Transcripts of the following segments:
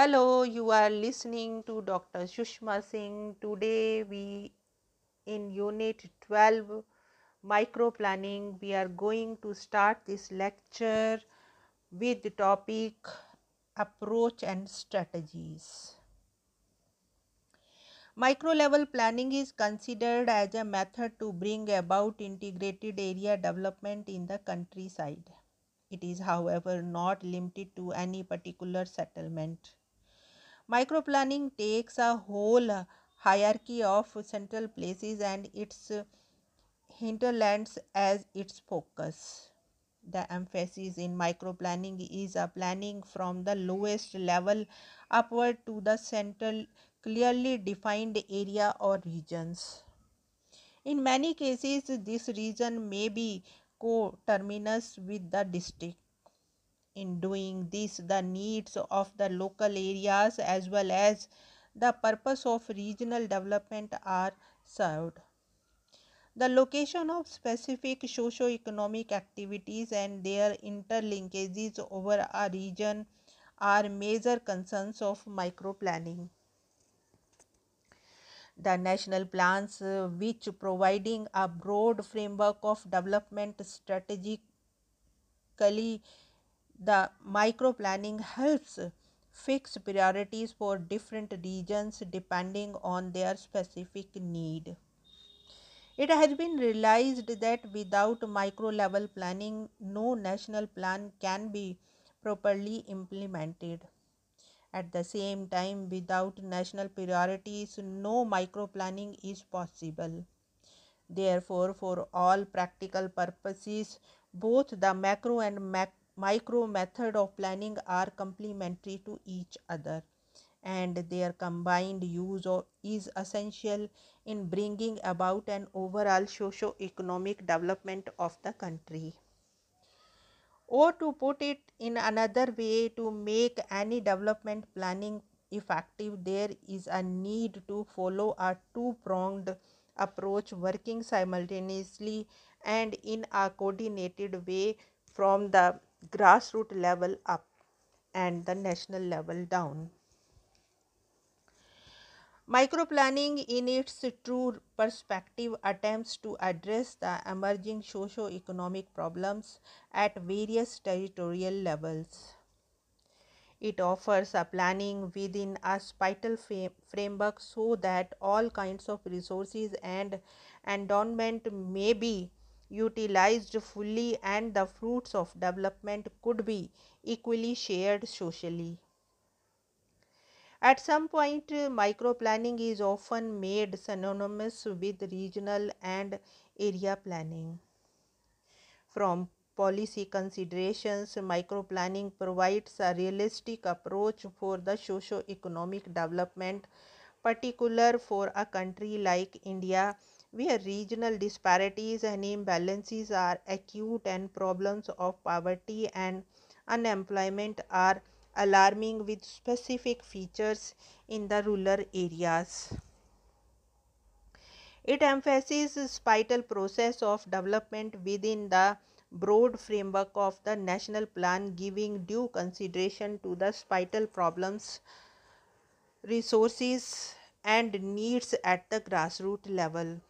Hello, you are listening to Dr. Shushma Singh. Today we in unit 12 micro planning we are going to start this lecture with the topic approach and strategies. Micro level planning is considered as a method to bring about integrated area development in the countryside. It is, however, not limited to any particular settlement. Microplanning takes a whole hierarchy of central places and its hinterlands as its focus. The emphasis in microplanning is a planning from the lowest level upward to the central clearly defined area or regions. In many cases, this region may be co-terminus with the district in doing this, the needs of the local areas as well as the purpose of regional development are served. The location of specific socio-economic activities and their interlinkages over a region are major concerns of microplanning. The national plans, uh, which providing a broad framework of development strategically the micro planning helps fix priorities for different regions depending on their specific need. It has been realized that without micro level planning, no national plan can be properly implemented. At the same time, without national priorities, no micro planning is possible. Therefore, for all practical purposes, both the macro and mac- micro method of planning are complementary to each other and their combined use is essential in bringing about an overall socio-economic development of the country. Or to put it in another way to make any development planning effective there is a need to follow a two pronged approach working simultaneously and in a coordinated way from the grassroots level up and the national level down. Microplanning, in its true perspective, attempts to address the emerging socio-economic problems at various territorial levels. It offers a planning within a spatial framework so that all kinds of resources and endowment may be utilized fully and the fruits of development could be equally shared socially. At some point, uh, microplanning is often made synonymous with regional and area planning. From policy considerations, microplanning provides a realistic approach for the socio-economic development, particular for a country like India where regional disparities and imbalances are acute and problems of poverty and unemployment are alarming with specific features in the rural areas. It emphasizes spatial process of development within the broad framework of the national plan giving due consideration to the spatial problems resources and needs at the grassroots level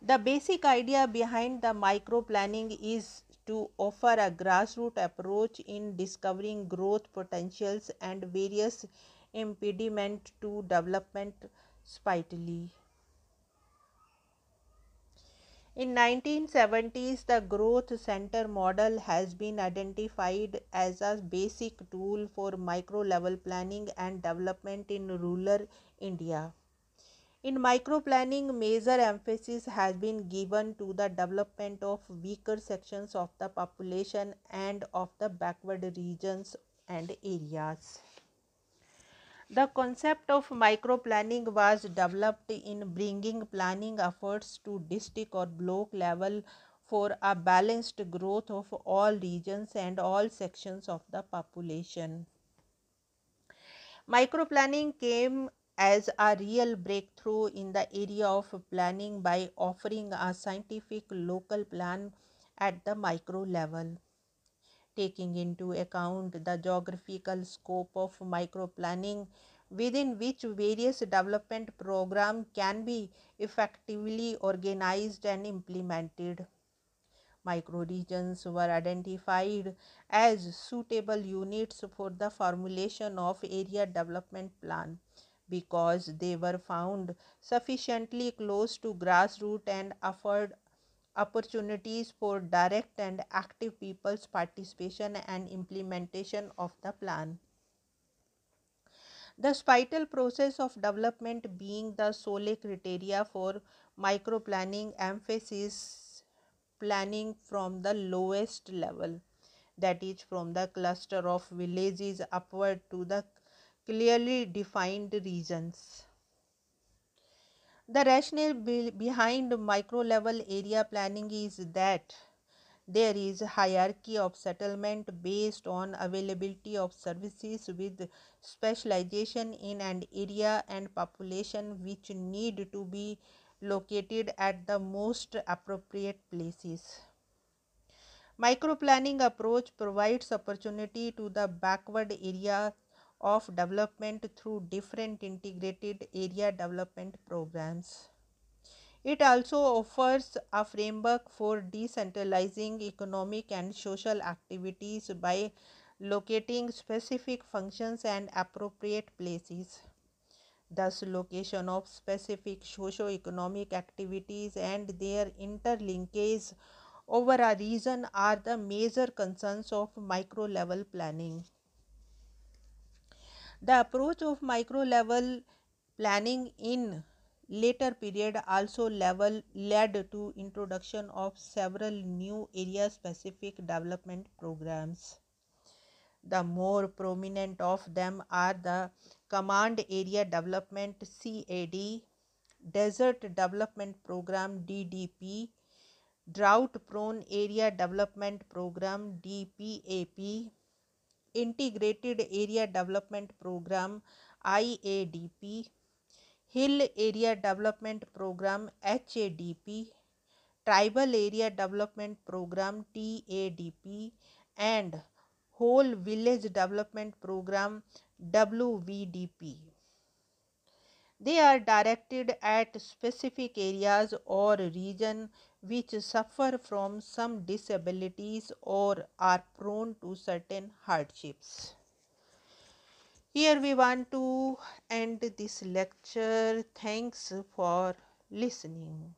The basic idea behind the micro planning is to offer a grassroots approach in discovering growth potentials and various impediments to development spatially. In 1970s, the growth center model has been identified as a basic tool for micro level planning and development in rural India. In microplanning, major emphasis has been given to the development of weaker sections of the population and of the backward regions and areas. The concept of microplanning was developed in bringing planning efforts to district or block level for a balanced growth of all regions and all sections of the population. Microplanning came as a real breakthrough in the area of planning by offering a scientific local plan at the micro level. taking into account the geographical scope of micro planning, within which various development programs can be effectively organized and implemented. Microregions were identified as suitable units for the formulation of area development plan because they were found sufficiently close to grassroots and offered opportunities for direct and active people's participation and implementation of the plan. The spital process of development being the sole criteria for microplanning emphasis planning from the lowest level that is from the cluster of villages upward to the clearly defined regions. The rationale be behind micro level area planning is that there is hierarchy of settlement based on availability of services with specialization in an area and population which need to be located at the most appropriate places. Micro planning approach provides opportunity to the backward area of development through different integrated area development programs. It also offers a framework for decentralizing economic and social activities by locating specific functions and appropriate places. Thus, location of specific socio-economic activities and their interlinkage over a region are the major concerns of micro level planning. The approach of micro level planning in later period also level led to introduction of several new area specific development programs. The more prominent of them are the Command Area Development CAD, Desert Development Program DDP, Drought Prone Area Development Program DPAP, Integrated Area Development Program IADP, Hill Area Development Program HADP, Tribal Area Development Program TADP, and Whole Village Development Program WVDP. They are directed at specific areas or region which suffer from some disabilities or are prone to certain hardships. Here we want to end this lecture. Thanks for listening.